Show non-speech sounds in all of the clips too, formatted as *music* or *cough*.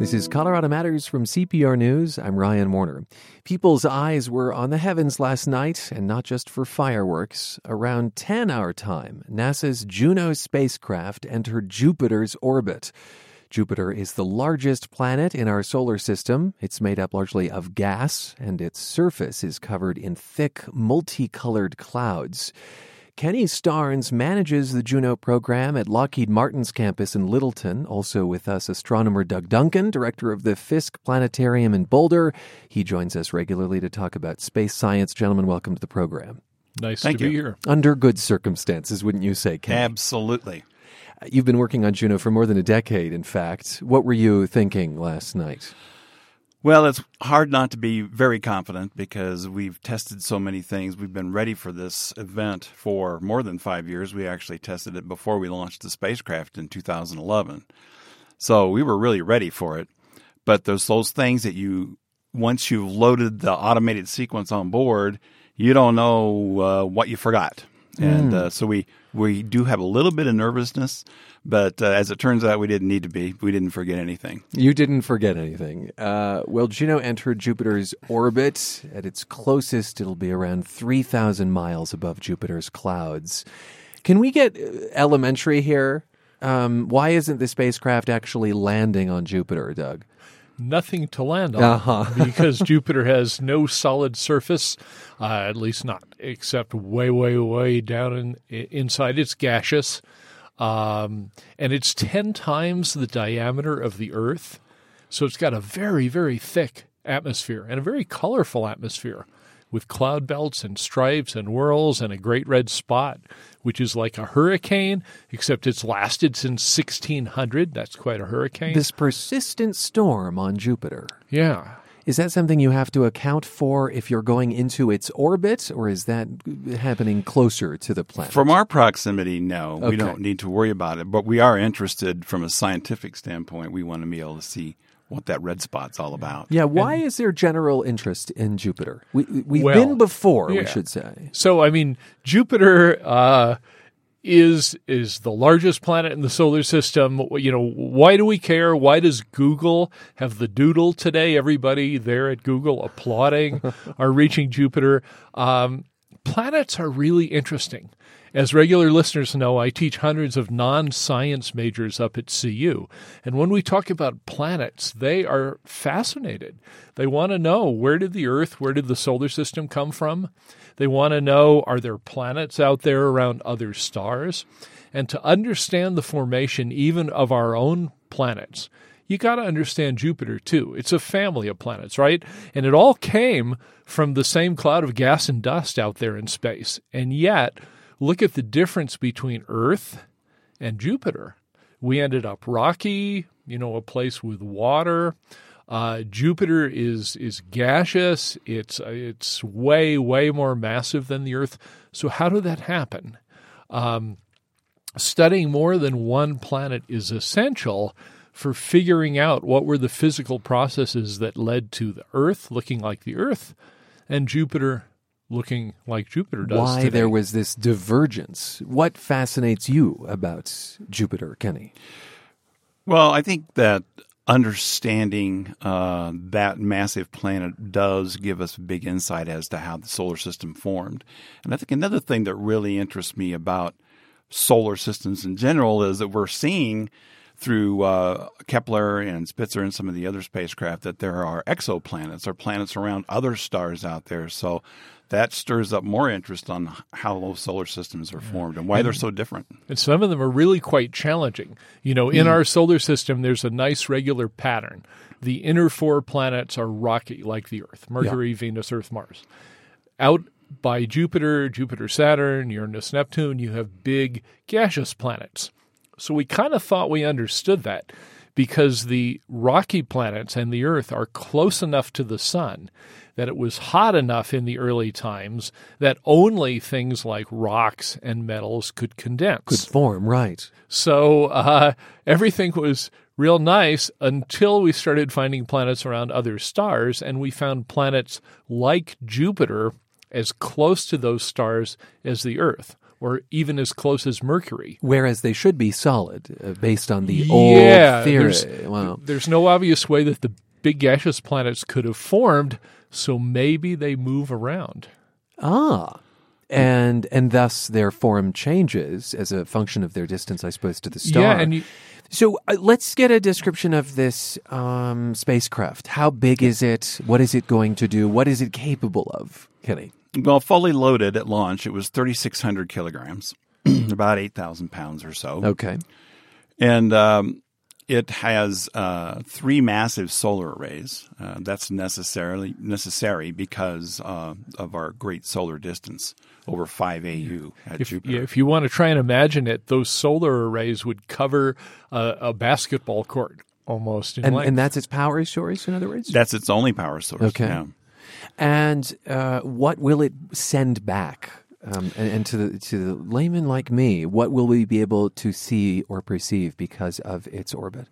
This is Colorado Matters from CPR News. I'm Ryan Warner. People's eyes were on the heavens last night, and not just for fireworks. Around 10 our time, NASA's Juno spacecraft entered Jupiter's orbit. Jupiter is the largest planet in our solar system. It's made up largely of gas, and its surface is covered in thick, multicolored clouds. Kenny Starnes manages the Juno program at Lockheed Martin's campus in Littleton. Also with us, astronomer Doug Duncan, director of the Fiske Planetarium in Boulder. He joins us regularly to talk about space science. Gentlemen, welcome to the program. Nice Thank to you. be here. Under good circumstances, wouldn't you say, Kenny? Absolutely. You've been working on Juno for more than a decade, in fact. What were you thinking last night? Well, it's hard not to be very confident because we've tested so many things. We've been ready for this event for more than five years. We actually tested it before we launched the spacecraft in 2011. So we were really ready for it. But there's those things that you, once you've loaded the automated sequence on board, you don't know uh, what you forgot. And uh, so we, we do have a little bit of nervousness, but uh, as it turns out, we didn't need to be. We didn't forget anything. You didn't forget anything. Uh, well, Juno entered Jupiter's orbit. At its closest, it'll be around 3,000 miles above Jupiter's clouds. Can we get uh, elementary here? Um, why isn't the spacecraft actually landing on Jupiter, Doug? Nothing to land on Uh-huh. *laughs* because Jupiter has no solid surface, uh, at least not except way, way, way down in, inside. It's gaseous, um, and it's ten times the diameter of the Earth, so it's got a very, very thick atmosphere and a very colorful atmosphere with cloud belts and stripes and whirls and a great red spot, which is like a hurricane, except it's lasted since 1600. That's quite a hurricane. This persistent storm on Jupiter. yeah. Is that something you have to account for if you're going into its orbit, or is that happening closer to the planet? From our proximity, no, Okay. we don't need to worry about it. But we are interested from a scientific standpoint. We want to be able to see what that red spot's all about. yeah, why is there general interest in Jupiter? We, we've Well, been before, we should say. So I mean, Jupiter uh, is is the largest planet in the solar system. You know, why do we care? Why does Google have the doodle today? Everybody there at Google applauding *laughs* are reaching Jupiter. Um, planets are really interesting. As regular listeners know, I teach hundreds of non science majors up at CU. And when we talk about planets, they are fascinated. They want to know where did the Earth, where did the solar system come from? They want to know are there planets out there around other stars? And to understand the formation even of our own planets, you got to understand Jupiter too. It's a family of planets, right? And it all came from the same cloud of gas and dust out there in space. And yet, look at the difference between Earth and Jupiter. We ended up rocky, you know, a place with water. Uh, Jupiter is is gaseous. It's it's way way more massive than the Earth. So how did that happen? Um, studying more than one planet is essential for figuring out what were the physical processes that led to the Earth looking like the Earth and Jupiter looking like Jupiter does. Why today. there was this divergence? What fascinates you about Jupiter, Kenny? Well, I think that understanding uh, that massive planet does give us big insight as to how the solar system formed. And I think another thing that really interests me about solar systems in general is that we're seeing through uh, Kepler and Spitzer and some of the other spacecraft that there are exoplanets or planets around other stars out there. So that stirs up more interest on how those solar systems are formed and why they're so different. And some of them are really quite challenging. You know, in hmm. our solar system, there's a nice regular pattern. The inner four planets are rocky, like the Earth Mercury, Venus, Earth, Mars. Out by Jupiter, Jupiter, Saturn, Uranus, Neptune, you have big gaseous planets. So we kind of thought we understood that because the rocky planets and the Earth are close enough to the sun that it was hot enough in the early times that only things like rocks and metals could condense. Good form, right. So uh, everything was real nice until we started finding planets around other stars, and we found planets like Jupiter as close to those stars as the Earth. Or even as close as Mercury. Whereas they should be solid, uh, based on the yeah, old theory. There's, Wow. there's no obvious way that the big gaseous planets could have formed, so maybe they move around. Ah. And and thus their form changes as a function of their distance, I suppose, to the star. Yeah, and you, So uh, let's get a description of this um, spacecraft. How big is it? What is it going to do? What is it capable of, Kenny? Well, fully loaded at launch, it was 3,600 kilograms, *clears throat* about 8,000 pounds or so. Okay. And um, it has uh, three massive solar arrays. Uh, that's necessarily necessary because uh, of our great solar distance, over 5 AU at if, Jupiter. yeah, if you want to try and imagine it, those solar arrays would cover a, a basketball court almost And, length. and that's its power source, in other words? That's its only power source. Okay. yeah. And uh, what will it send back? Um, and, and to the to the layman like me, what will we be able to see or perceive because of its orbit?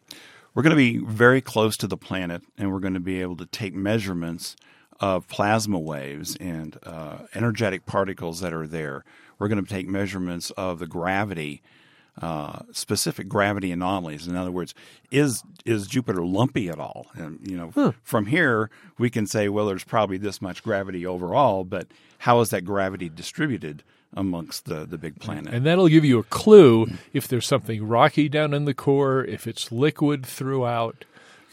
We're going to be very close to the planet, and we're going to be able to take measurements of plasma waves and uh, energetic particles that are there. We're going to take measurements of the gravity, uh, specific gravity anomalies. In other words, is is Jupiter lumpy at all? And you know, from here we can say, well, there's probably this much gravity overall, but how is that gravity distributed amongst the the big planet? and that'll give you a clue if there's something rocky down in the core, if it's liquid throughout.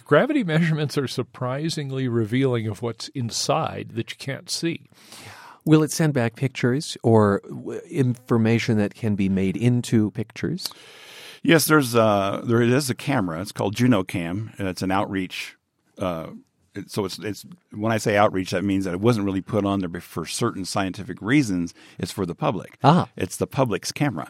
Gravity measurements are surprisingly revealing of what's inside that you can't see. Will it send back pictures or information that can be made into pictures? Yes, there's uh, there is a camera. It's called JunoCam. and It's an outreach. Uh, it- so it's it's when I say outreach, that means that it wasn't really put on there for certain scientific reasons. It's for the public. Ah. It's the public's camera,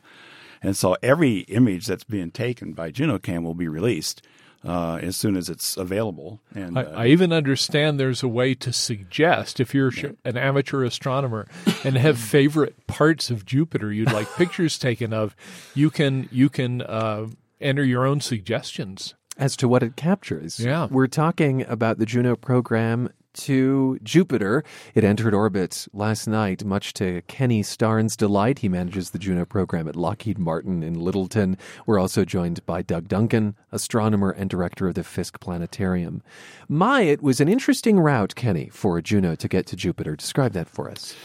and so every image that's being taken by JunoCam will be released uh, as soon as it's available. And I, uh, I even understand there's a way to suggest if you're sh- an amateur astronomer and have *coughs* favorite parts of Jupiter you'd like *laughs* pictures taken of, you can you can uh, enter your own suggestions. as to what it captures. Yeah. We're talking about the Juno program to Jupiter. It entered orbit last night, much to Kenny Starnes' delight. He manages the Juno program at Lockheed Martin in Littleton. We're also joined by Doug Duncan, astronomer and director of the Fiske Planetarium. My, it was an interesting route, Kenny, for Juno to get to Jupiter. Describe that for us.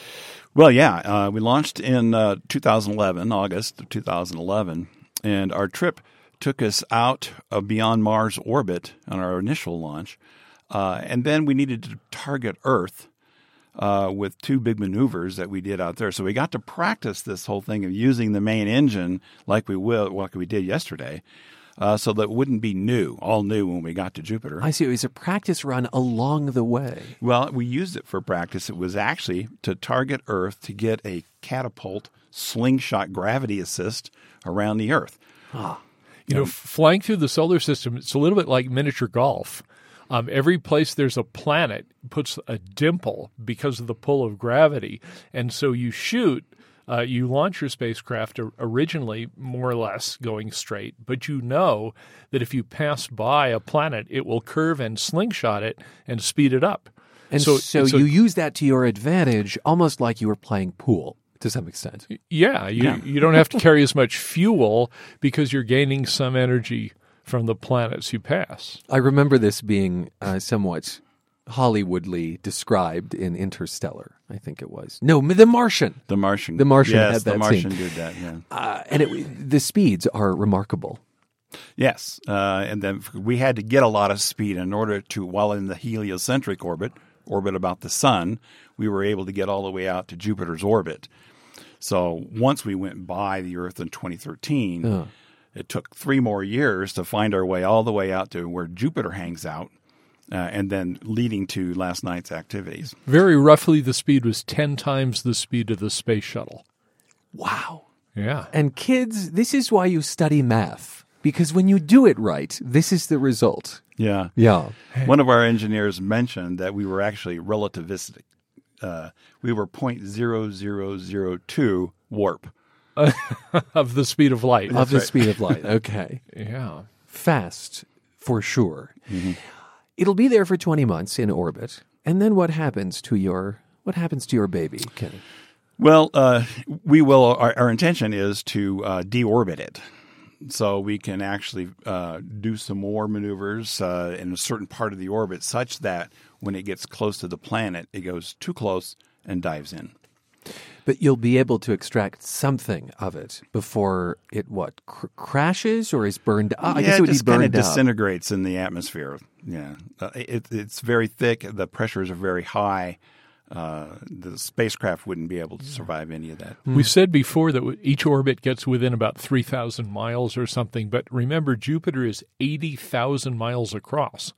Well, yeah, uh, we launched in uh, 2011, August of 2011, and our trip took us out of beyond Mars orbit on our initial launch, uh, and then we needed to target Earth uh, with two big maneuvers that we did out there. So we got to practice this whole thing of using the main engine like we will, like we did yesterday. Uh, so that it wouldn't be new, all new when we got to Jupiter. I see. It was a practice run along the way. Well, we used it for practice. It was actually to target Earth to get a catapult slingshot gravity assist around the Earth. Ah. You know, flying through the solar system, it's a little bit like miniature golf. Um, every place there's a planet puts a dimple because of the pull of gravity, and so you shoot. Uh, you launch your spacecraft originally more or less going straight, but you know that if you pass by a planet, it will curve and slingshot it and speed it up. And so, you use that to your advantage, almost like you were playing pool to some extent. Yeah, you, you don't have to carry as much fuel because you're gaining some energy from the planets you pass. I remember this being uh, somewhat Hollywoodly described in Interstellar, I think it was. No, The Martian. The Martian. The Martian Yes, had the Martian scene. did that. Yeah. Uh, and it, the speeds are remarkable. Yes, uh, and then we had to get a lot of speed in order to, while in the heliocentric orbit, orbit about the sun, we were able to get all the way out to Jupiter's orbit. So once we went by the Earth in 2013, it took three more years to find our way all the way out to where Jupiter hangs out, uh, and then leading to last night's activities. Very roughly, the speed was 10 times the speed of the space shuttle. Wow. Yeah. And kids, this is why you study math. Because when you do it right, this is the result. Yeah. Yeah. One of our engineers mentioned that we were actually relativistic. Uh, we were 0.0002 warp. *laughs* Of the speed of light. of the speed of light. Okay. *laughs* yeah. Fast, for sure. It'll be there for 20 months in orbit. And then what happens to your what happens to your baby, Kenny? Well, uh, we will. Our, our, intention is to uh, deorbit it, so we can actually uh, do some more maneuvers uh, in a certain part of the orbit, such that when it gets close to the planet, it goes too close and dives in. But you'll be able to extract something of it before it what cr- crashes or is burned. Uh, I guess it would it just kind of up. disintegrates in the atmosphere. Yeah, uh, it, it's very thick. The pressures are very high. Uh, the spacecraft wouldn't be able to survive any of that. We said before that each orbit gets within about 3,000 miles or something, but remember, Jupiter is 80,000 miles across.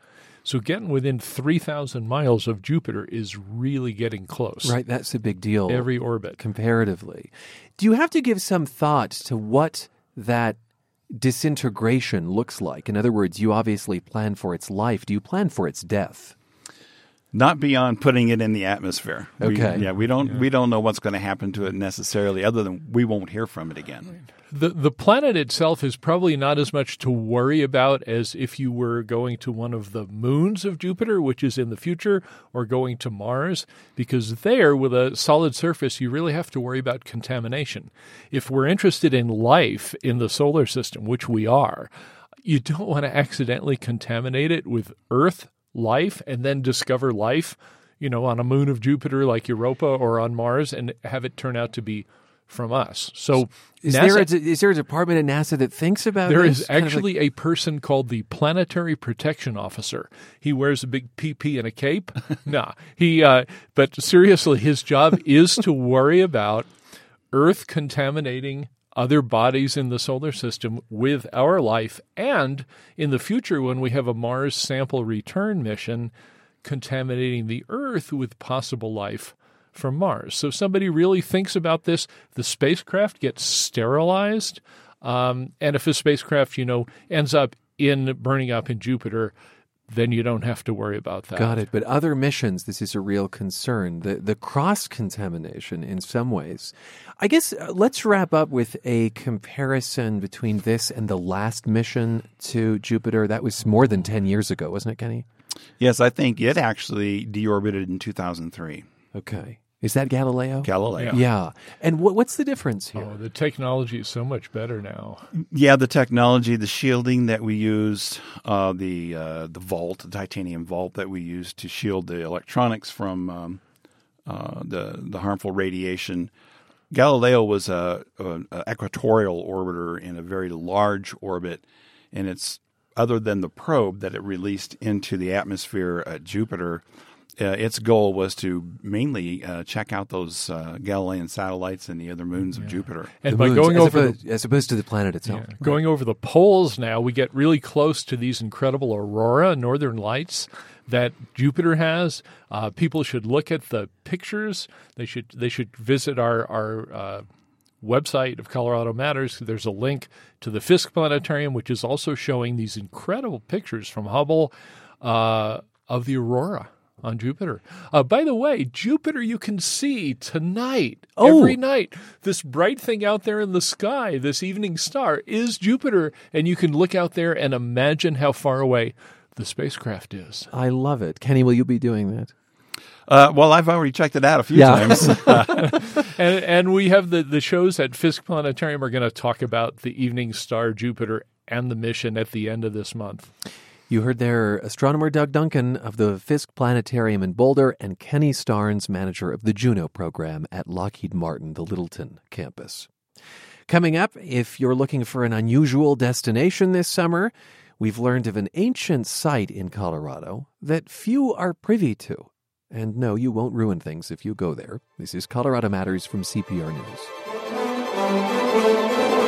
So getting within 3,000 miles of Jupiter is really getting close. Right, that's a big deal. Every orbit. Comparatively. Do you have to give some thought to what that disintegration looks like? In other words, you obviously plan for its life. Do you plan for its death? Not beyond putting it in the atmosphere. Okay. We, yeah, we don't yeah. we don't know what's going to happen to it necessarily, other than we won't hear from it again. The the planet itself is probably not as much to worry about as if you were going to one of the moons of Jupiter, which is in the future, or going to Mars, because there, with a solid surface, you really have to worry about contamination. If we're interested in life in the solar system, which we are, you don't want to accidentally contaminate it with Earth life and then discover life, you know, on a moon of Jupiter like Europa or on Mars and have it turn out to be from us. So is NASA, there a, is there a department at NASA that thinks about There this? is actually like... a person called the Planetary Protection Officer. He wears a big PP and a cape. *laughs* nah, he. Uh, but seriously, his job is to worry about Earth contaminating other bodies in the solar system with our life, and in the future, when we have a Mars sample return mission, contaminating the Earth with possible life from Mars. So somebody really thinks about this. The spacecraft gets sterilized, um, and if a spacecraft, you know, ends up in burning up in Jupiter, then you don't have to worry about that. Got it. But other missions, this is a real concern. The the cross contamination in some ways. I guess uh, let's wrap up with a comparison between this and the last mission to Jupiter. That was more than ten years ago, wasn't it, Kenny? Yes, I think it actually deorbited in 2003. Okay. Is that Galileo? Galileo. Yeah. yeah. And what, what's the difference here? Oh, the technology is so much better now. Yeah, the technology, the shielding that we used, uh, the uh, the vault, the titanium vault that we used to shield the electronics from um, uh, the the harmful radiation. Galileo was a, a, a equatorial orbiter in a very large orbit, and it's other than the probe that it released into the atmosphere at Jupiter uh, its goal was to mainly uh, check out those uh, Galilean satellites and the other moons yeah. of Jupiter. And the by moons, going as over opposed, the, as opposed to the planet itself, yeah, right. going over the poles now, we get really close to these incredible aurora, northern lights that Jupiter has. Uh, people should look at the pictures. They should they should visit our our uh, website of Colorado Matters. There's a link to the Fiske Planetarium, which is also showing these incredible pictures from Hubble uh, of the aurora on Jupiter. Uh, by the way, Jupiter you can see tonight, oh. every night. This bright thing out there in the sky, this evening star, is Jupiter, and you can look out there and imagine how far away the spacecraft is. I love it. Kenny, will you be doing that? Uh, well, I've already checked it out a few yeah. times. *laughs* *laughs* and, and we have the, the shows at Fiske Planetarium are going to talk about the evening star Jupiter and the mission at the end of this month. You heard there astronomer Doug Duncan of the Fiske Planetarium in Boulder and Kenny Starnes, manager of the Juno program at Lockheed Martin, the Littleton campus. Coming up, if you're looking for an unusual destination this summer, we've learned of an ancient site in Colorado that few are privy to. And no, you won't ruin things if you go there. This is Colorado Matters from CPR News.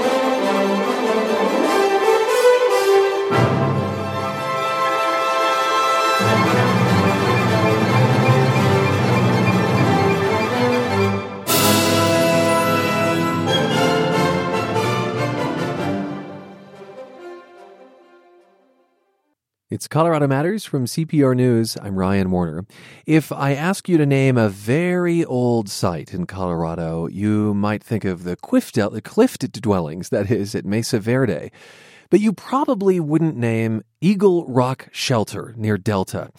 It's Colorado Matters from CPR News. I'm Ryan Warner. If I ask you to name a very old site in Colorado, you might think of the cliff, the cliff dwellings, that is, at Mesa Verde. But you probably wouldn't name Eagle Rock Shelter near Delta.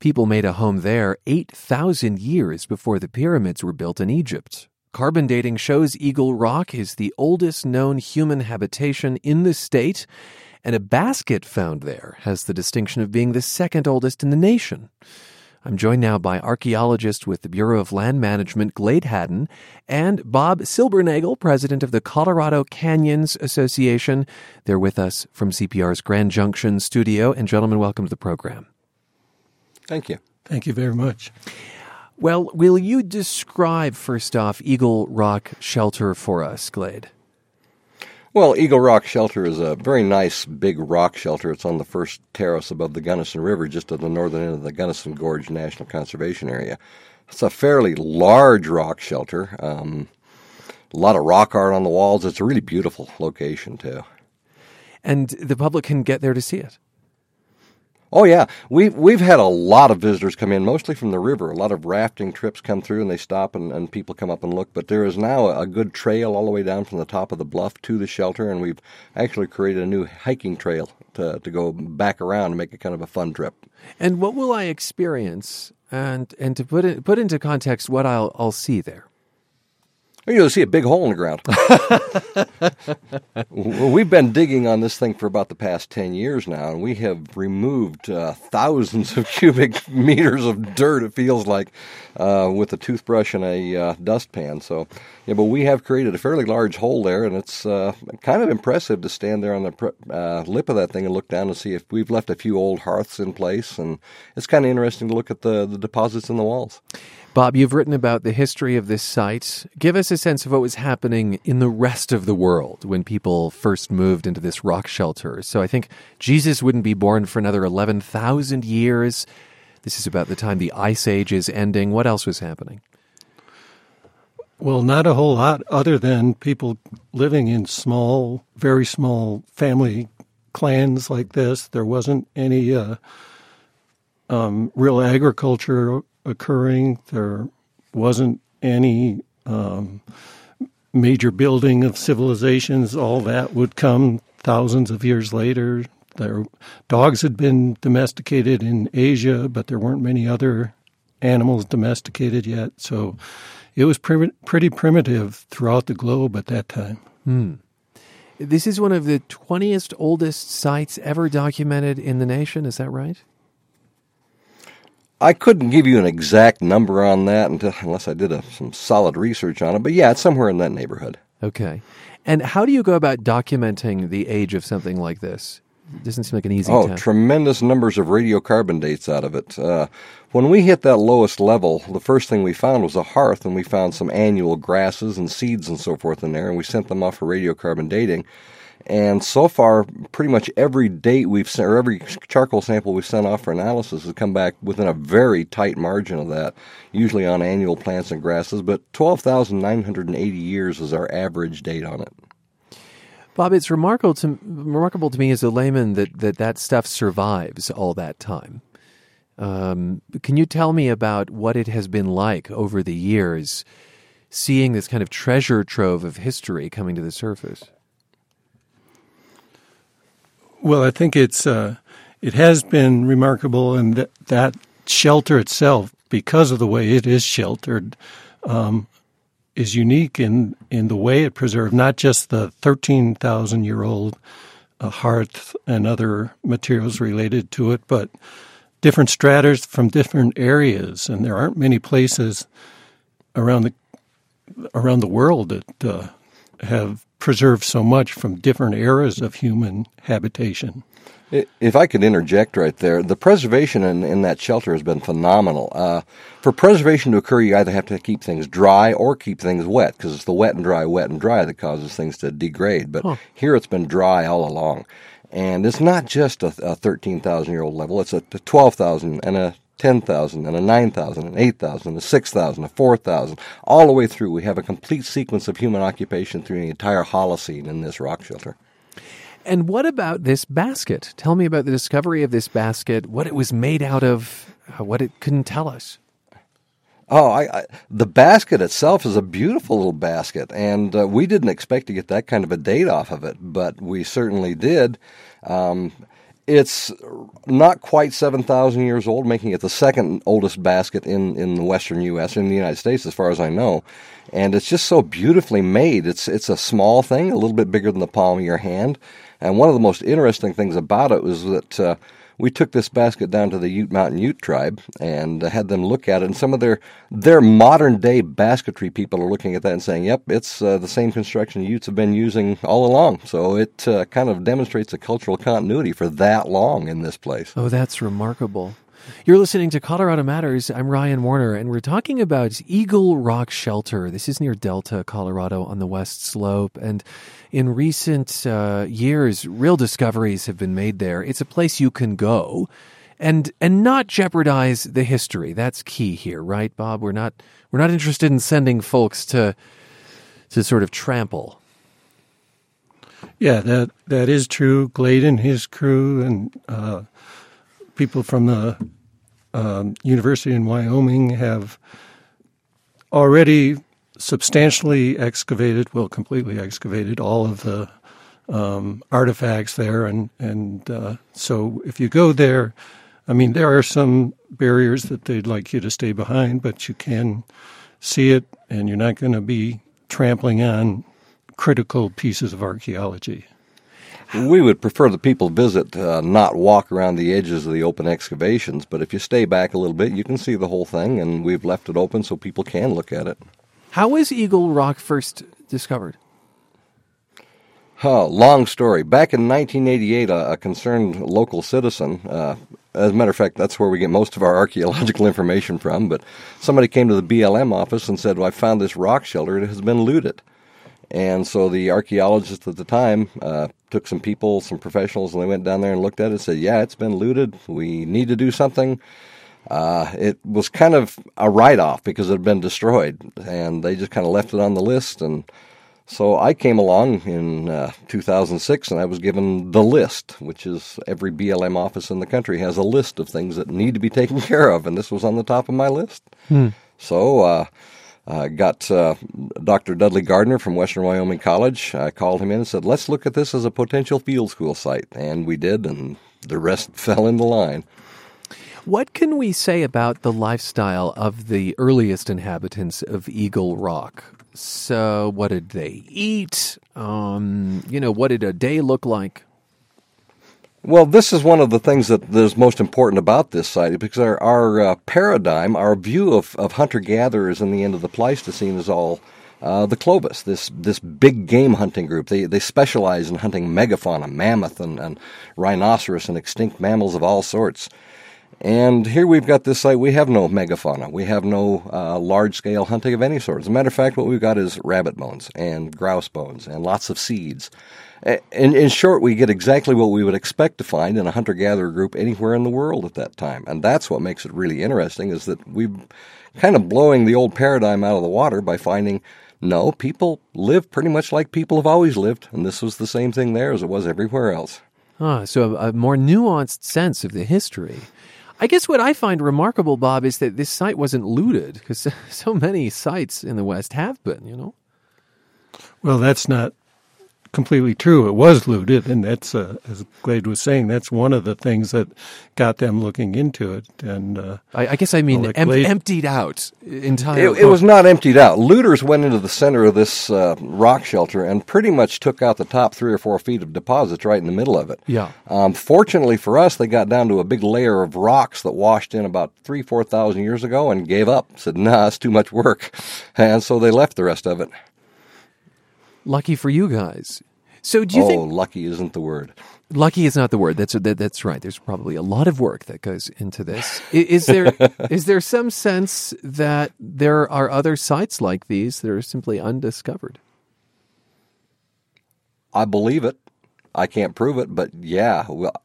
People made a home there 8,000 years before the pyramids were built in Egypt. Carbon dating shows Eagle Rock is the oldest known human habitation in the state, and a basket found there has the distinction of being the second oldest in the nation. I'm joined now by archaeologist with the Bureau of Land Management, Glade Hadden, and Bob Silbernagel, president of the Colorado Canyons Association. They're with us from CPR's Grand Junction studio. And, gentlemen, welcome to the program. Thank you. Thank you very much. Well, will you describe, first off, Eagle Rock Shelter for us, Glade? Well, Eagle Rock Shelter is a very nice big rock shelter. It's on the first terrace above the Gunnison River, just at the northern end of the Gunnison Gorge National Conservation Area. It's a fairly large rock shelter. Um, a lot of rock art on the walls. It's a really beautiful location, too. And the public can get there to see it. Oh yeah, we've we've had a lot of visitors come in, mostly from the river. A lot of rafting trips come through, and they stop, and, and people come up and look. But there is now a, good trail all the way down from the top of the bluff to the shelter, and we've actually created a new hiking trail to to go back around and make it kind of a fun trip. And what will I experience? And and to put it put into context what I'll I'll see there. You'll see a big hole in the ground. *laughs* We've been digging on this thing for about the past 10 years now, and we have removed uh, thousands of *laughs* cubic meters of dirt, it feels like, uh, with a toothbrush and a uh, dustpan. So, yeah, but we have created a fairly large hole there, and it's uh, kind of impressive to stand there on the uh, lip of that thing and look down and see if we've left a few old hearths in place. And it's kind of interesting to look at the, the deposits in the walls. Bob, you've written about the history of this site. Give us a sense of what was happening in the rest of the world when people first moved into this rock shelter. So I think Jesus wouldn't be born for another 11,000 years. This is about the time the Ice Age is ending. What else was happening? Well, not a whole lot other than people living in small, very small family clans like this. There wasn't any uh, um, real agriculture occurring. There wasn't any um, major building of civilizations. All that would come thousands of years later. Their dogs had been domesticated in Asia, but there weren't many other animals domesticated yet. So it was prim- pretty primitive throughout the globe at that time. Hmm. This is one of the 20th oldest sites ever documented in the nation. Is that right? I couldn't give you an exact number on that until, unless I did a, some solid research on it, but yeah, it's somewhere in that neighborhood. Okay. And how do you go about documenting the age of something like this? It doesn't seem like an easy oh, task. tremendous numbers of radiocarbon dates out of it. Uh, when we hit that lowest level, the first thing we found was a hearth, and we found some annual grasses and seeds and so forth in there, and we sent them off for radiocarbon dating. And so far, pretty much every date we've sent, or every charcoal sample we've sent off for analysis has come back within a very tight margin of that, usually on annual plants and grasses. But 12,980 years is our average date on it. Bob, it's remarkable to, remarkable to me as a layman that, that that stuff survives all that time. Um, can you tell me about what it has been like over the years, seeing this kind of treasure trove of history coming to the surface? Well, I think it's uh, it has been remarkable, and that, that shelter itself, because of the way it is sheltered, um, is unique in in the way it preserved not just the thirteen thousand year old uh, hearth and other materials related to it, but different stratas from different areas, and there aren't many places around the around the world that uh, have preserved so much from different eras of human habitation. If I could interject right there, the preservation in, in that shelter has been phenomenal. Uh, for preservation to occur, you either have to keep things dry or keep things wet, because it's the wet and dry, wet and dry that causes things to degrade. But huh. here it's been dry all along. And it's not just a, a 13,000 year old level, it's a, a 12,000 and a 10,000 and a 9,000 and 8,000 and a 6,000, a 4,000, all the way through. We have a complete sequence of human occupation through the entire Holocene in this rock shelter. And what about this basket? Tell me about the discovery of this basket, what it was made out of, uh, what it couldn't tell us. Oh, I, I, the basket itself is a beautiful little basket, and uh, we didn't expect to get that kind of a date off of it, but we certainly did. Um, It's not quite 7,000 years old, making it the second oldest basket in, in the western U.S., in the United States, as far as I know. And it's just so beautifully made. It's, it's a small thing, a little bit bigger than the palm of your hand. And one of the most interesting things about it was that uh, we took this basket down to the Ute Mountain Ute tribe and had them look at it. And some of their their modern day basketry people are looking at that and saying, "Yep, it's uh, the same construction Utes have been using all along." So it uh, kind of demonstrates a cultural continuity for that long in this place. Oh, that's remarkable. You're listening to Colorado Matters. I'm Ryan Warner, and we're talking about Eagle Rock Shelter. This is near Delta, Colorado, on the west slope. And in recent uh, years, real discoveries have been made there. It's a place you can go and and not jeopardize the history. That's key here, right, Bob? We're not we're not interested in sending folks to to sort of trample. Yeah, that that is true. Glade and his crew and uh, people from the um, University in Wyoming have already substantially excavated, well, completely excavated all of the um, artifacts there, and and uh, so if you go there, I mean, there are some barriers that they'd like you to stay behind, but you can see it, and you're not going to be trampling on critical pieces of archaeology. We would prefer the people visit uh, not walk around the edges of the open excavations, but if you stay back a little bit, you can see the whole thing, and we've left it open so people can look at it. How was Eagle Rock first discovered? Oh, long story. Back in 1988, a, a concerned local citizen, uh, as a matter of fact, that's where we get most of our *laughs* archaeological information from, but somebody came to the BLM office and said, well, I found this rock shelter. It has been looted. And so the archaeologists at the time uh, took some people, some professionals, and they went down there and looked at it and said, Yeah, it's been looted. We need to do something. Uh, it was kind of a write off because it had been destroyed, and they just kind of left it on the list. And so I came along in uh, 2006 and I was given the list, which is every BLM office in the country has a list of things that need to be *laughs* taken care of, and this was on the top of my list. Hmm. So, uh, got uh, Dr. Dudley Gardner from Western Wyoming College. I called him in and said, let's look at this as a potential field school site. And we did, and the rest *laughs* fell into line. What can we say about the lifestyle of the earliest inhabitants of Eagle Rock? So, what did they eat? Um, you know, what did a day look like? Well, this is one of the things that is most important about this site because our, our uh, paradigm, our view of, of hunter gatherers in the end of the Pleistocene is all uh, the Clovis, this this big game hunting group. They they specialize in hunting megafauna, mammoth, and, and rhinoceros, and extinct mammals of all sorts. And here we've got this site. We have no megafauna. We have no uh, large scale hunting of any sort. As a matter of fact, what we've got is rabbit bones and grouse bones and lots of seeds. In, in short, we get exactly what we would expect to find in a hunter gatherer group anywhere in the world at that time. And that's what makes it really interesting is that we're kind of blowing the old paradigm out of the water by finding no, people live pretty much like people have always lived. And this was the same thing there as it was everywhere else. Ah, so a, a more nuanced sense of the history. I guess what I find remarkable, Bob, is that this site wasn't looted because *laughs* so many sites in the West have been, you know? Well, that's not completely true. It was looted, and that's uh, as Glade was saying, that's one of the things that got them looking into it. And uh, I, I, guess I mean well, em- Glade, emptied out entirely. It, it, was not emptied out. Looters went into the center of this uh, rock shelter and pretty much took out the top three or four feet of deposits right in the middle of it. Yeah. Um, fortunately for us, they got down to a big layer of rocks that washed in about three, four thousand years ago and gave up. Said, "Nah, it's too much work," *laughs* and so they left the rest of it. Lucky for you guys. So do you oh, think lucky isn't the word? Lucky is not the word. That's that, that's right. There's probably a lot of work that goes into this. Is there *laughs* is there some sense that there are other sites like these that are simply undiscovered? I believe it. I can't prove it, but yeah, well,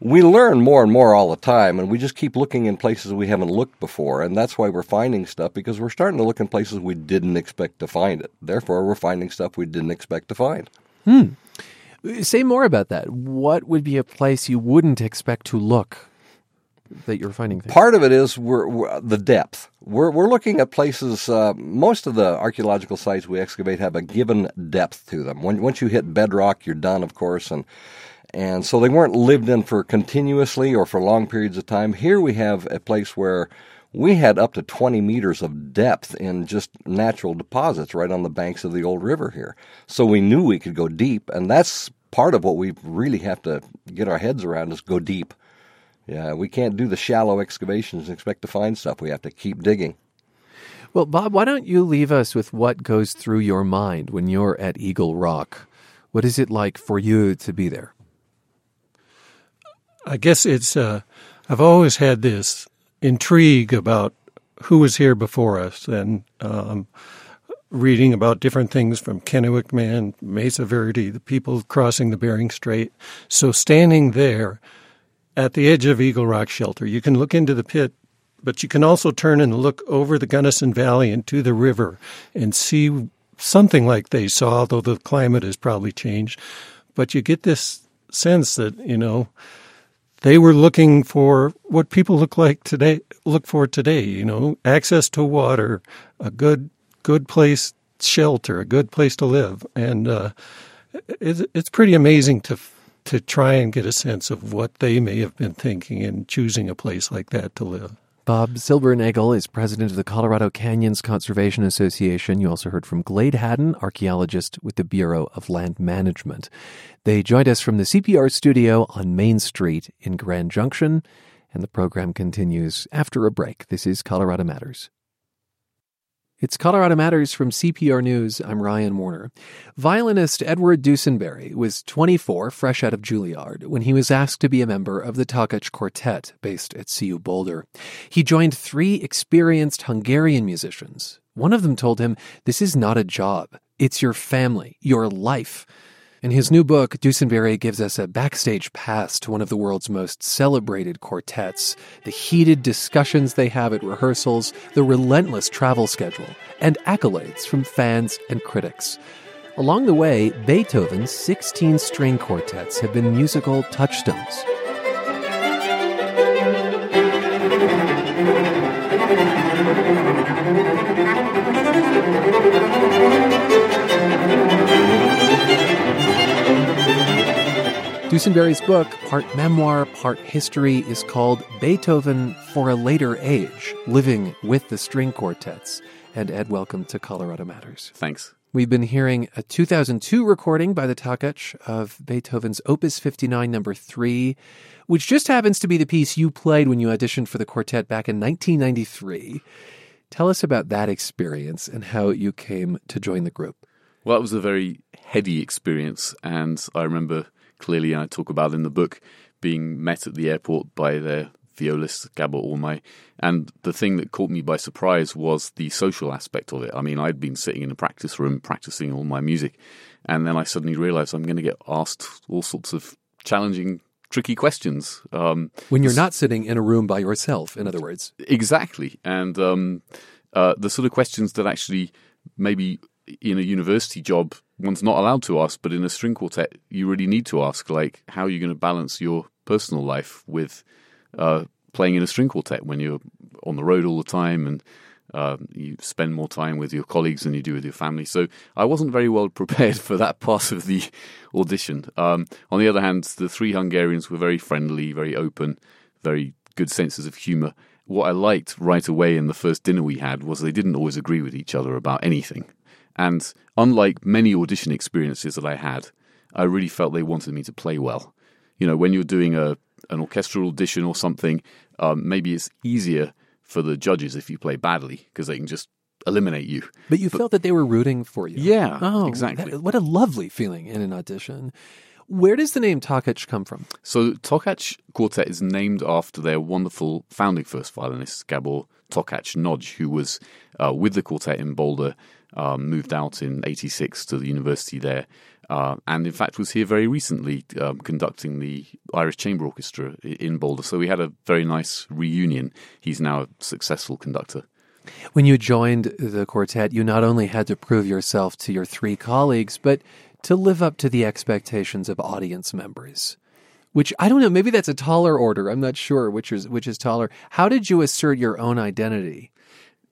we learn more and more all the time, and we just keep looking in places we haven't looked before, and that's why we're finding stuff because we're starting to look in places we didn't expect to find it. Therefore, we're finding stuff we didn't expect to find. Hmm. Say more about that. What would be a place you wouldn't expect to look that you're finding things? Part of it is we're, we're the depth. We're, we're looking at places, uh, most of the archaeological sites we excavate have a given depth to them. When, once you hit bedrock, you're done, of course, and and so they weren't lived in for continuously or for long periods of time. Here we have a place where we had up to 20 meters of depth in just natural deposits right on the banks of the old river here. So we knew we could go deep, and that's part of what we really have to get our heads around is go deep. Yeah, we can't do the shallow excavations and expect to find stuff. We have to keep digging. Well, Bob, why don't you leave us with what goes through your mind when you're at Eagle Rock? What is it like for you to be there? I guess it's, uh, I've always had this intrigue about who was here before us and um, reading about different things from Kennewick Man, Mesa Verde, the people crossing the Bering Strait. So standing there at the edge of Eagle Rock Shelter, you can look into the pit, but you can also turn and look over the Gunnison Valley and to the river and see something like they saw, though the climate has probably changed. But you get this sense that, you know, they were looking for what people look like today look for today you know access to water a good good place shelter a good place to live. And uh, it's, it's pretty amazing to to try and get a sense of what they may have been thinking in choosing a place like that to live Bob Silbernagel is president of the Colorado Canyons Conservation Association. You also heard from Glade Hadden, archaeologist with the Bureau of Land Management. They joined us from the CPR studio on Main Street in Grand Junction, and the program continues after a break. This is Colorado Matters. It's Colorado Matters from CPR News. I'm Ryan Warner. Violinist Edward Dusinberre was 24, fresh out of Juilliard, when he was asked to be a member of the Takács Quartet, based at CU Boulder. He joined three experienced Hungarian musicians. One of them told him, This is not a job. It's your family, your life. In his new book, Dusinberre gives us a backstage pass to one of the world's most celebrated quartets, the heated discussions they have at rehearsals, the relentless travel schedule, and accolades from fans and critics. Along the way, Beethoven's 16 string quartets have been musical touchstones. Dusinberre's book, part memoir, part history, is called Beethoven for a Later Age Living with the String Quartets. And Ed, welcome to Colorado Matters. Thanks. We've been hearing a 2002 recording by the Takács of Beethoven's Opus 59, number 3, which just happens to be the piece you played when you auditioned for the quartet back in 1993. Tell us about that experience and how you came to join the group. Well, it was a very heady experience, and I remember clearly, I talk about in the book, being met at the airport by their violist Gabor Ormai. And the thing that caught me by surprise was the social aspect of it. I mean, I'd been sitting in a practice room practicing all my music, and then I suddenly realized I'm going to get asked all sorts of challenging, tricky questions. Um, when you're not sitting in a room by yourself, in other words. Exactly. And um, uh, the sort of questions that actually maybe in a university job one's not allowed to ask, but in a string quartet, you really need to ask, like, how are you going to balance your personal life with uh, playing in a string quartet when you're on the road all the time and uh, you spend more time with your colleagues than you do with your family. So I wasn't very well *laughs* prepared for that part of the audition. Um, on the other hand, the three Hungarians were very friendly, very open, very good senses of humor. What I liked right away in the first dinner we had was they didn't always agree with each other about anything. And unlike many audition experiences that I had, I really felt they wanted me to play well. You know, when you're doing a an orchestral audition or something, um, maybe it's easier for the judges if you play badly because they can just eliminate you. But you but, felt that they were rooting for you. Yeah, oh, exactly. That, what a lovely feeling in an audition. Where does the name Takács come from? So Takács Quartet is named after their wonderful founding first violinist, Gabor Takács Nagy, who was uh, with the quartet in Boulder um, moved out in 86 to the university there. Uh, and in fact was here very recently um, conducting the Irish Chamber Orchestra in Boulder. So we had a very nice reunion. He's now a successful conductor. When you joined the quartet, you not only had to prove yourself to your three colleagues, but to live up to the expectations of audience members. Which I don't know, maybe that's a taller order. I'm not sure which is which is taller. How did you assert your own identity?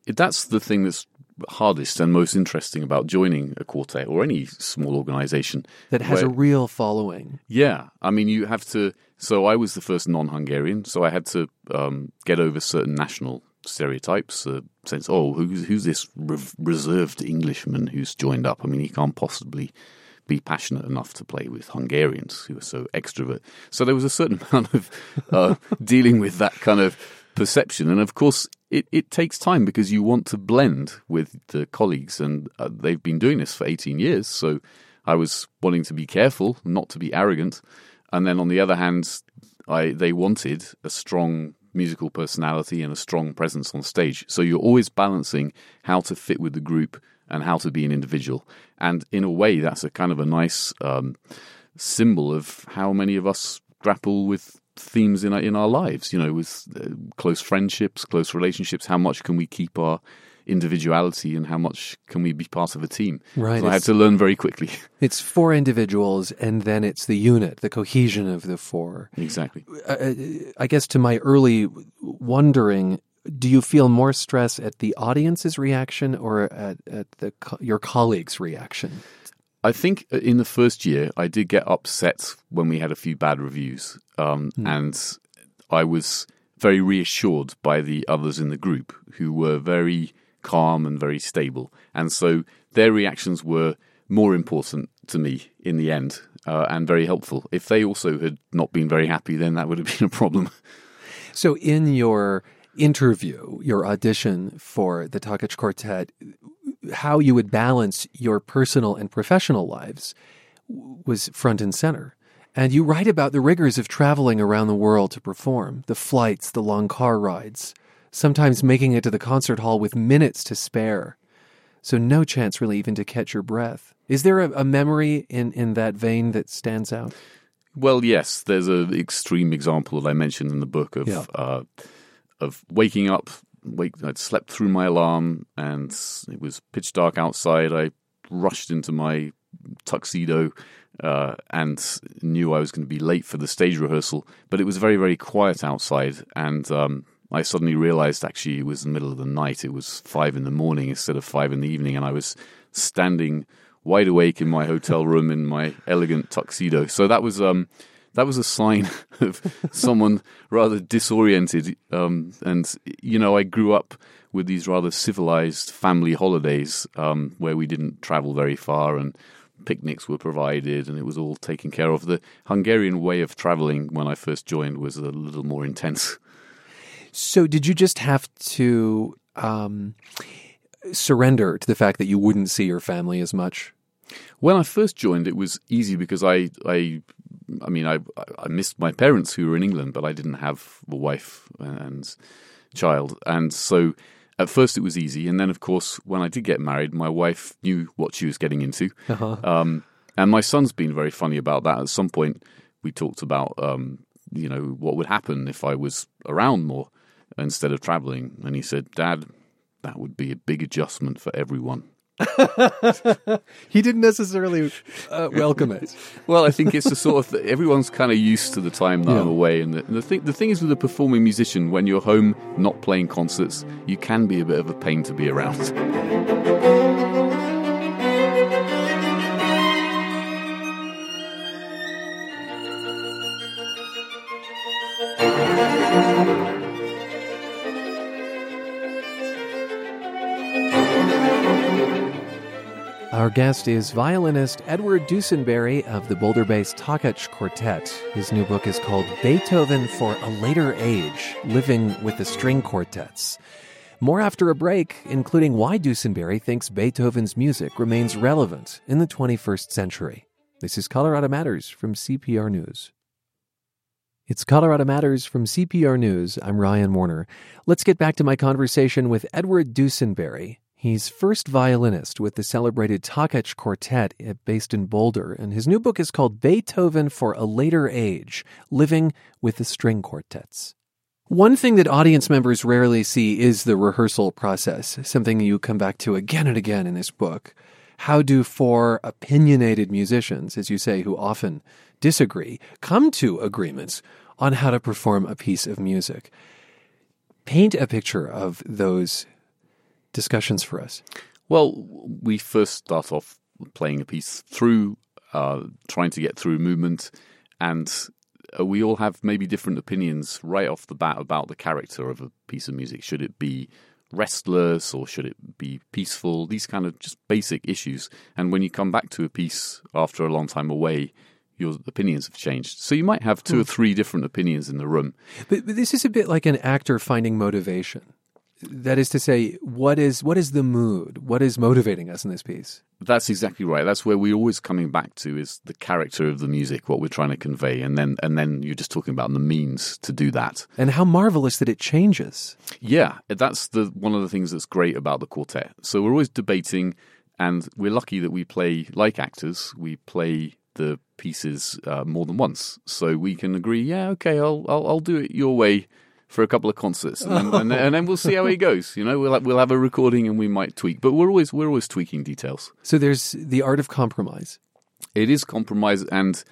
That's the thing that's hardest and most interesting about joining a quartet or any small organization That has a real following. yeah, I mean, you have to. So I was the first non-Hungarian, so I had to um, get over certain national stereotypes. Uh, sense, oh, who's who's this re- reserved Englishman who's joined up? I mean, he can't possibly be passionate enough to play with Hungarians who are so extrovert. So there was a certain *laughs* amount of uh, dealing with that kind of perception, and of course, it, it takes time because you want to blend with the colleagues, and uh, they've been doing this for eighteen years. So I was wanting to be careful, not to be arrogant, and then on the other hand, I they wanted a strong musical personality and a strong presence on stage. So you're always balancing how to fit with the group and how to be an individual. And in a way, that's a kind of a nice um, symbol of how many of us grapple with themes in our, in our lives. You know, with uh, close friendships, close relationships. How much can we keep our individuality, and how much can we be part of a team? Right, So I had to learn very quickly. *laughs* It's four individuals, and then it's the unit, the cohesion of the four. exactly. uh, I guess to my early wondering, do you feel more stress at the audience's reaction or at, at the your colleagues' reaction? I think in the first year, I did get upset when we had a few bad reviews, um, and I was very reassured by the others in the group who were very calm and very stable, and so their reactions were more important to me in the end uh, and very helpful. If they also had not been very happy, then that would have *laughs* been a problem. So, in your interview, your audition for the Takács Quartet, how you would balance your personal and professional lives was front and center. And you write about the rigors of traveling around the world to perform, the flights, the long car rides, sometimes making it to the concert hall with minutes to spare. So no chance really even to catch your breath. Is there a, a memory in, in that vein that stands out? Well, yes, there's an extreme example that I mentioned in the book of Yeah. uh, of waking up. Wake, I'd slept through my alarm, and it was pitch dark outside. I rushed into my tuxedo uh, and knew I was going to be late for the stage rehearsal. But it was very, very quiet outside, and um, I suddenly realized actually it was the middle of the night. It was five in the morning instead of five in the evening, and I was standing wide awake in my hotel room in my elegant tuxedo. So that was um, that was a sign *laughs* of someone rather disoriented. Um, and you know, I grew up with these rather civilized family holidays um, where we didn't travel very far and picnics were provided and it was all taken care of. The Hungarian way of traveling when I first joined was a little more intense. So, did you just have to um, surrender to the fact that you wouldn't see your family as much? When I first joined, it was easy because I, I, I mean, I, I missed my parents who were in England, but I didn't have a wife and child, and so at first it was easy. And then, of course, when I did get married, my wife knew what she was getting into, um, and my son's been very funny about that. At some point, we talked about, um, you know, what would happen if I was around more instead of traveling, and he said, "Dad, that would be a big adjustment for everyone." *laughs* He didn't necessarily uh, welcome it. *laughs* Well, I think it's the sort of th- everyone's kind of used to the time that I'm away, and the, and the thing the thing is with a performing musician, when you're home not playing concerts, you can be a bit of a pain to be around. Guest is violinist Edward Dusinberre of the Boulder based Takács Quartet. His new book is called Beethoven for a Later Age Living with the String Quartets. More after a break, including why Dusinberre thinks Beethoven's music remains relevant in the 21st century. This is Colorado Matters from CPR News. It's Colorado Matters from CPR News. I'm Ryan Warner. Let's get back to my conversation with Edward Dusinberre. He's first violinist with the celebrated Takács Quartet based in Boulder, and his new book is called Beethoven for a Later Age Living with the String Quartets. One thing that audience members rarely see is the rehearsal process, something you come back to again and again in this book. How do four opinionated musicians, as you say, who often disagree, come to agreements on how to perform a piece of music? Paint a picture of those discussions for us? Well, we first start off playing a piece through, uh, trying to get through movement, and uh, we all have maybe different opinions right off the bat about the character of a piece of music. Should it be restless or should it be peaceful? These kind of just basic issues. And when you come back to a piece after a long time away, your opinions have changed. So you might have two or three different opinions in the room. But, but this is a bit like an actor finding motivation. That is to say, what is what is the mood? What is motivating us in this piece? That's exactly right. That's where we're always coming back to is the character of the music, what we're trying to convey, and then and then you're just talking about the means to do that. And how marvelous that it changes. Yeah, that's the one of the things that's great about the quartet. So we're always debating, and we're lucky that we play like actors. We play the pieces uh, more than once, so we can agree. Yeah, okay, I'll I'll, I'll do it your way for a couple of concerts, and then, *laughs* and, and then we'll see how it goes. You know, we'll have, we'll have a recording and we might tweak, but we're always we're always tweaking details. So there's the art of compromise. It is compromise, and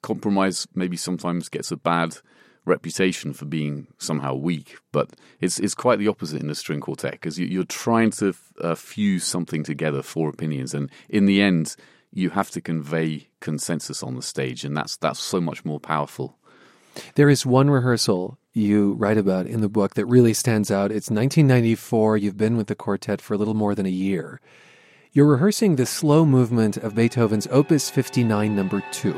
compromise maybe sometimes gets a bad reputation for being somehow weak, but it's it's quite the opposite in the string quartet because you, you're trying to uh, fuse something together, four opinions, and in the end, you have to convey consensus on the stage, and that's that's so much more powerful. There is one rehearsal you write about in the book that really stands out. It's 1994. You've been with the quartet for a little more than a year. You're rehearsing the slow movement of Beethoven's Opus 59, number 2.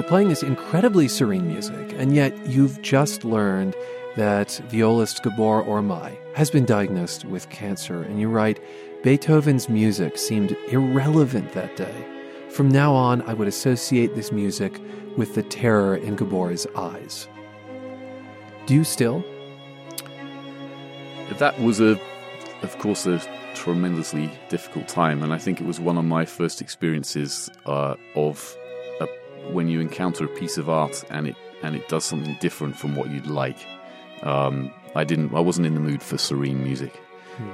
You're playing this incredibly serene music, and yet you've just learned that violist Gabor Ormai has been diagnosed with cancer, and you write, Beethoven's music seemed irrelevant that day. From now on, I would associate this music with the terror in Gabor's eyes. Do you still? That was a, of course, a tremendously difficult time, and I think it was one of my first experiences uh, of when you encounter a piece of art and it and it does something different from what you'd like. Um, I didn't. I wasn't in the mood for serene music,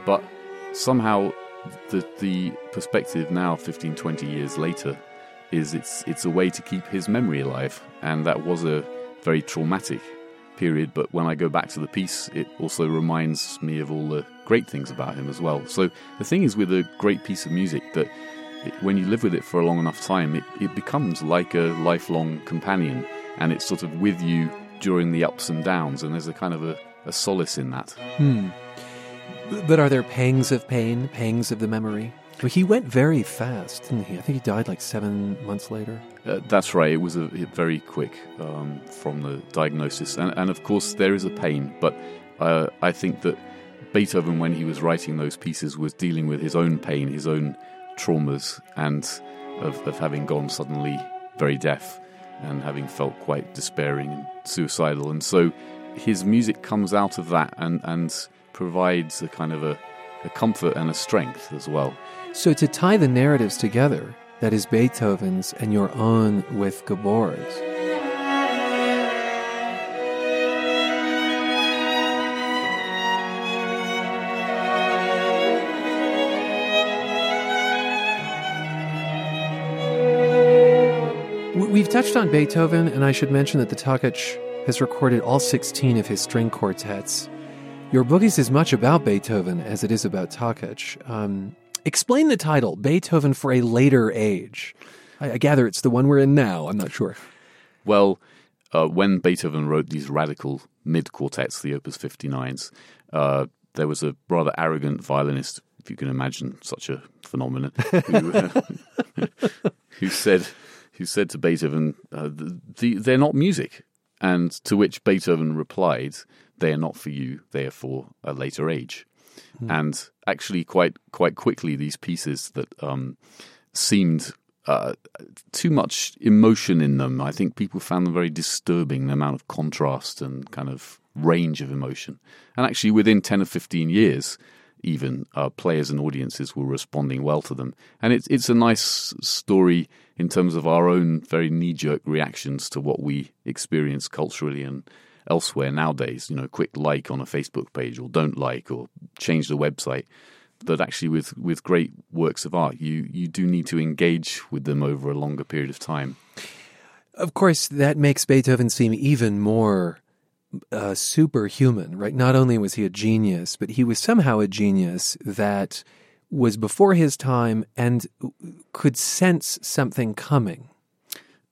but somehow the the perspective now, 15, 20 years later, is it's it's a way to keep his memory alive, and that was a very traumatic period. But when I go back to the piece, it also reminds me of all the great things about him as well. So the thing is with a great piece of music that when you live with it for a long enough time, it, it becomes like a lifelong companion, and it's sort of with you during the ups and downs, and there's a kind of a, a solace in that. Hmm. But are there pangs of pain, pangs of the memory? Well, he went very fast, didn't he? I think he died like seven months later. Uh, that's right. It was a, very quick um, from the diagnosis, and, and of course there is a pain. But uh, I think that Beethoven, when he was writing those pieces, was dealing with his own pain, his own traumas, and of, of having gone suddenly very deaf and having felt quite despairing and suicidal. And so his music comes out of that and, and provides a kind of a, a comfort and a strength as well. So to tie the narratives together, that is Beethoven's and your own with Gabor's. Touched on Beethoven, and I should mention that the Takács has recorded all 16 of his string quartets. Your book is as much about Beethoven as it is about Takács. Um, explain the title, Beethoven for a Later Age. I, I, gather it's the one we're in now. I'm not sure. Well, uh, when Beethoven wrote these radical mid quartets, the Opus 59s, uh, there was a rather arrogant violinist, if you can imagine such a phenomenon, who, uh, *laughs* who said who said to Beethoven, uh, the, "They're not music," and to which Beethoven replied, "They are not for you; they are for a later age." Mm. And actually, quite quite quickly, these pieces that um, seemed uh, too much emotion in them, I think people found them very disturbing. The amount of contrast and kind of range of emotion, and actually, within ten or fifteen years, even uh, players and audiences were responding well to them. And it's it's a nice story in terms of our own very knee jerk reactions to what we experience culturally and elsewhere nowadays. You know, quick like on a Facebook page or don't like or change the website. That actually, with, with great works of art, you, you do need to engage with them over a longer period of time. Of course, that makes Beethoven seem even more uh, superhuman, right? Not only was he a genius, but he was somehow a genius that was before his time and could sense something coming.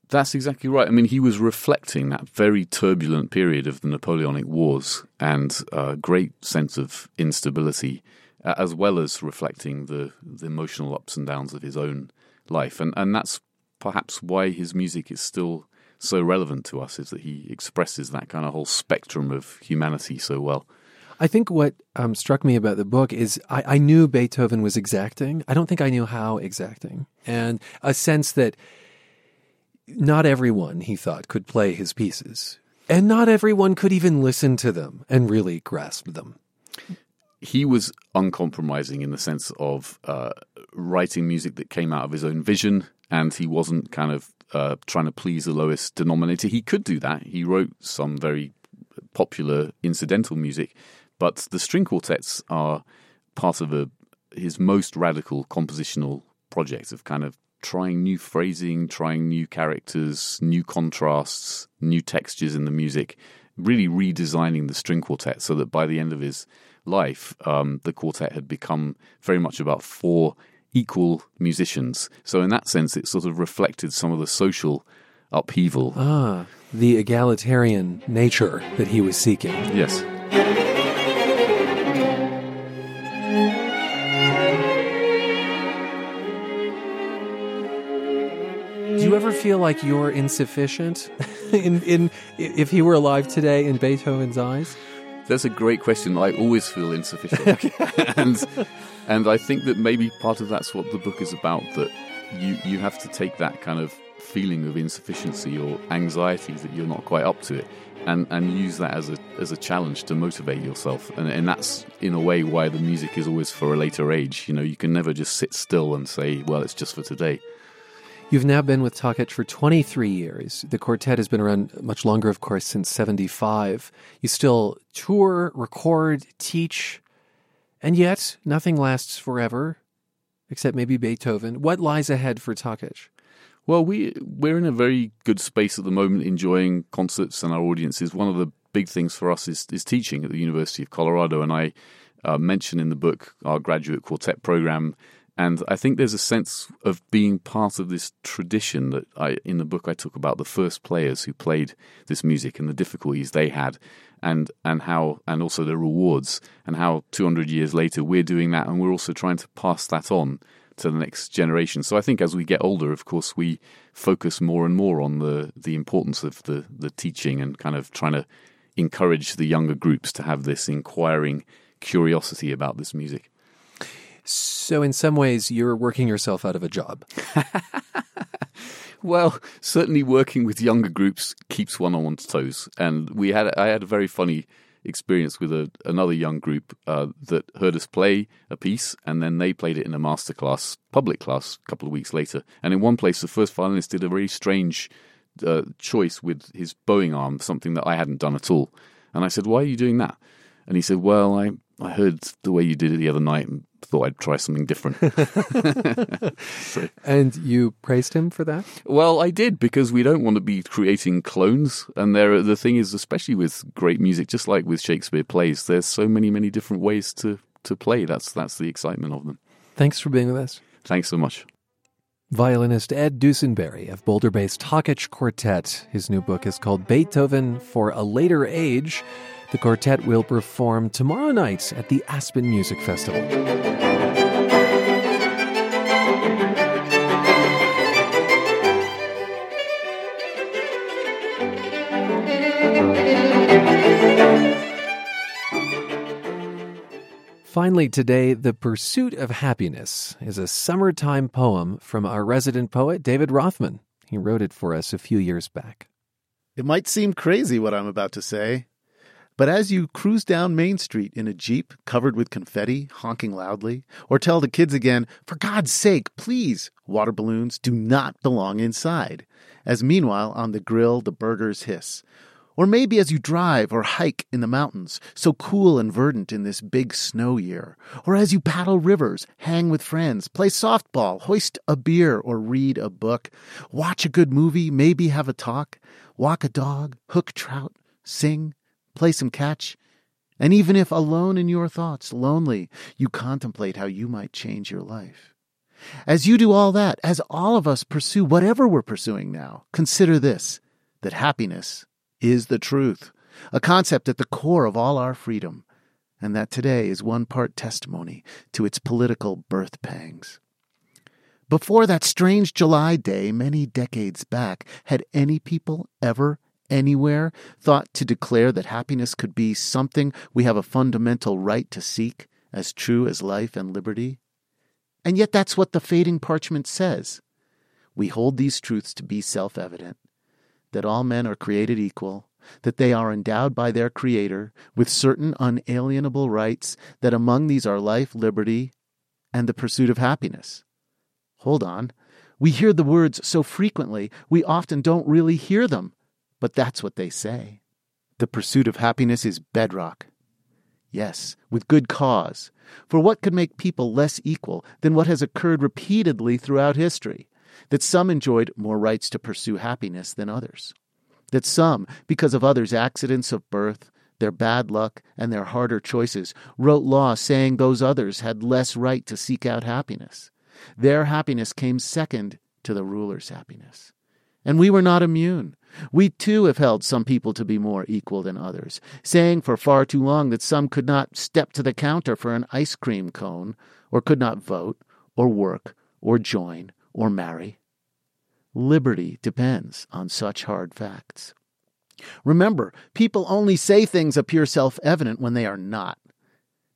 That's exactly right. I mean, he was reflecting that very turbulent period of the Napoleonic Wars and a great sense of instability, as well as reflecting the, the emotional ups and downs of his own life. And, and that's perhaps why his music is still so relevant to us, is that he expresses that kind of whole spectrum of humanity so well. I think what um, struck me about the book is I, I, knew Beethoven was exacting. I don't think I knew how exacting. And a sense that not everyone, he thought, could play his pieces. And not everyone could even listen to them and really grasp them. He was uncompromising in the sense of uh, writing music that came out of his own vision, and he wasn't kind of uh, trying to please the lowest denominator. He could do that. He wrote some very popular incidental music, but the string quartets are part of a, his most radical compositional project of kind of trying new phrasing, trying new characters, new contrasts, new textures in the music, really redesigning the string quartet so that by the end of his life, um, the quartet had become very much about four equal musicians. So, in that sense, it sort of reflected some of the social upheaval. Ah, the egalitarian nature that he was seeking. Yes. Do you ever feel like you're insufficient *laughs* in, in if he were alive today in Beethoven's eyes? That's a great question. I always feel insufficient, *laughs* *laughs* and and I think that maybe part of that's what the book is about. That you you have to take that kind of feeling of insufficiency or anxiety that you're not quite up to it, and and use that as a as a challenge to motivate yourself. And and that's in a way why the music is always for a later age. You know, you can never just sit still and say, well, it's just for today. You've now been with Takács for 23 years. The quartet has been around much longer, of course, since 75. You still tour, record, teach, and yet nothing lasts forever, except maybe Beethoven. What lies ahead for Takács? Well, we we're in a very good space at the moment, enjoying concerts and our audiences. One of the big things for us is is teaching at the University of Colorado, and I uh, mention in the book our graduate quartet program and I think there's a sense of being part of this tradition that I, in the book, I talk about the first players who played this music and the difficulties they had, and and how, and also the rewards, and how 200 years later we're doing that, and we're also trying to pass that on to the next generation. So I think as we get older, of course, we focus more and more on the the importance of the the teaching and kind of trying to encourage the younger groups to have this inquiring curiosity about this music. So, in some ways, you're working yourself out of a job. *laughs* well, certainly working with younger groups keeps one on one's toes. And we had, I had a very funny experience with a, another young group uh, that heard us play a piece, and then they played it in a masterclass, public class, a couple of weeks later. And in one place, the first violinist did a very strange uh, choice with his bowing arm, something that I hadn't done at all. And I said, "Why are you doing that?" And he said, "Well, I I heard the way you did it the other night and thought I'd try something different. *laughs* *laughs* so, and you praised him for that? Well, I did because we don't want to be creating clones. And there, the thing is, especially with great music, just like with Shakespeare plays, there's so many, many different ways to to play. That's that's the excitement of them. Thanks for being with us. Thanks so much. Violinist Ed Dusinberre of Boulder based Takács Quartet. His new book is called Beethoven for a Later Age. The quartet will perform tomorrow night at the Aspen Music Festival. Finally, today, The Pursuit of Happiness is a summertime poem from our resident poet, David Rothman. He wrote it for us a few years back. It might seem crazy what I'm about to say, But as you cruise down Main Street in a Jeep covered with confetti, honking loudly, or tell the kids again, for God's sake, please, water balloons do not belong inside, as meanwhile on the grill the burgers hiss. Or maybe as you drive or hike in the mountains, so cool and verdant in this big snow year. Or as you paddle rivers, hang with friends, play softball, hoist a beer, or read a book, watch a good movie, maybe have a talk, walk a dog, hook trout, sing, play some catch. And even if alone in your thoughts, lonely, you contemplate how you might change your life. As you do all that, as all of us pursue whatever we're pursuing now, consider this that happiness is the truth, a concept at the core of all our freedom, and that today is one part testimony to its political birth pangs. Before that strange July day many decades back, had any people ever, anywhere, thought to declare that happiness could be something we have a fundamental right to seek, as true as life and liberty? And yet that's what the fading parchment says. We hold these truths to be self evident that all men are created equal, that they are endowed by their Creator with certain unalienable rights, that among these are life, liberty, and the pursuit of happiness. Hold on. We hear the words so frequently, we often don't really hear them, but that's what they say. The pursuit of happiness is bedrock. Yes, with good cause. For what could make people less equal than what has occurred repeatedly throughout history? that some enjoyed more rights to pursue happiness than others, that some, because of others' accidents of birth, their bad luck, and their harder choices, wrote laws saying those others had less right to seek out happiness. Their happiness came second to the ruler's happiness. And we were not immune. We too have held some people to be more equal than others, saying for far too long that some could not step to the counter for an ice cream cone, or could not vote, or work, or join, or marry. Liberty depends on such hard facts. Remember, people only say things appear self evident when they are not.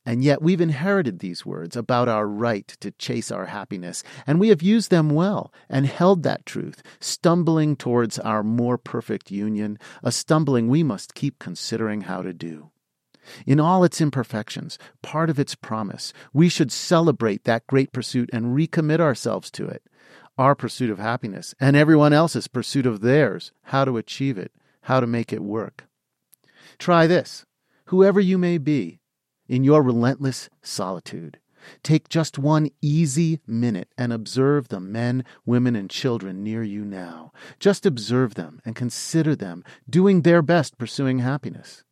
And yet we've inherited these words about our right to chase our happiness, and we have used them well and held that truth, stumbling towards our more perfect union, a stumbling we must keep considering how to do. In all its imperfections, part of its promise, we should celebrate that great pursuit and recommit ourselves to it. Our pursuit of happiness and everyone else's pursuit of theirs, how to achieve it, how to make it work. Try this. Whoever you may be, in your relentless solitude, take just one easy minute and observe the men, women, and children near you now. Just observe them and consider them doing their best pursuing happiness.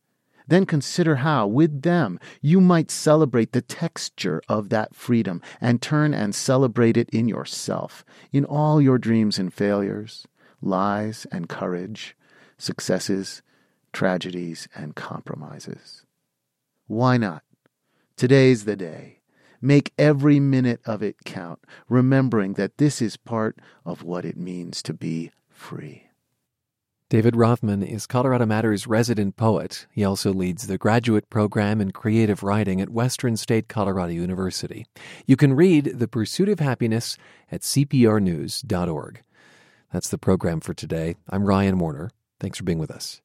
Then consider how, with them, you might celebrate the texture of that freedom and turn and celebrate it in yourself, in all your dreams and failures, lies and courage, successes, tragedies, and compromises. Why not? Today's the day. Make every minute of it count, remembering that this is part of what it means to be free. David Rothman is Colorado Matters resident poet. He also leads the graduate program in creative writing at Western State Colorado University. You can read The Pursuit of Happiness at cprnews.org. That's the program for today. I'm Ryan Warner. Thanks for being with us.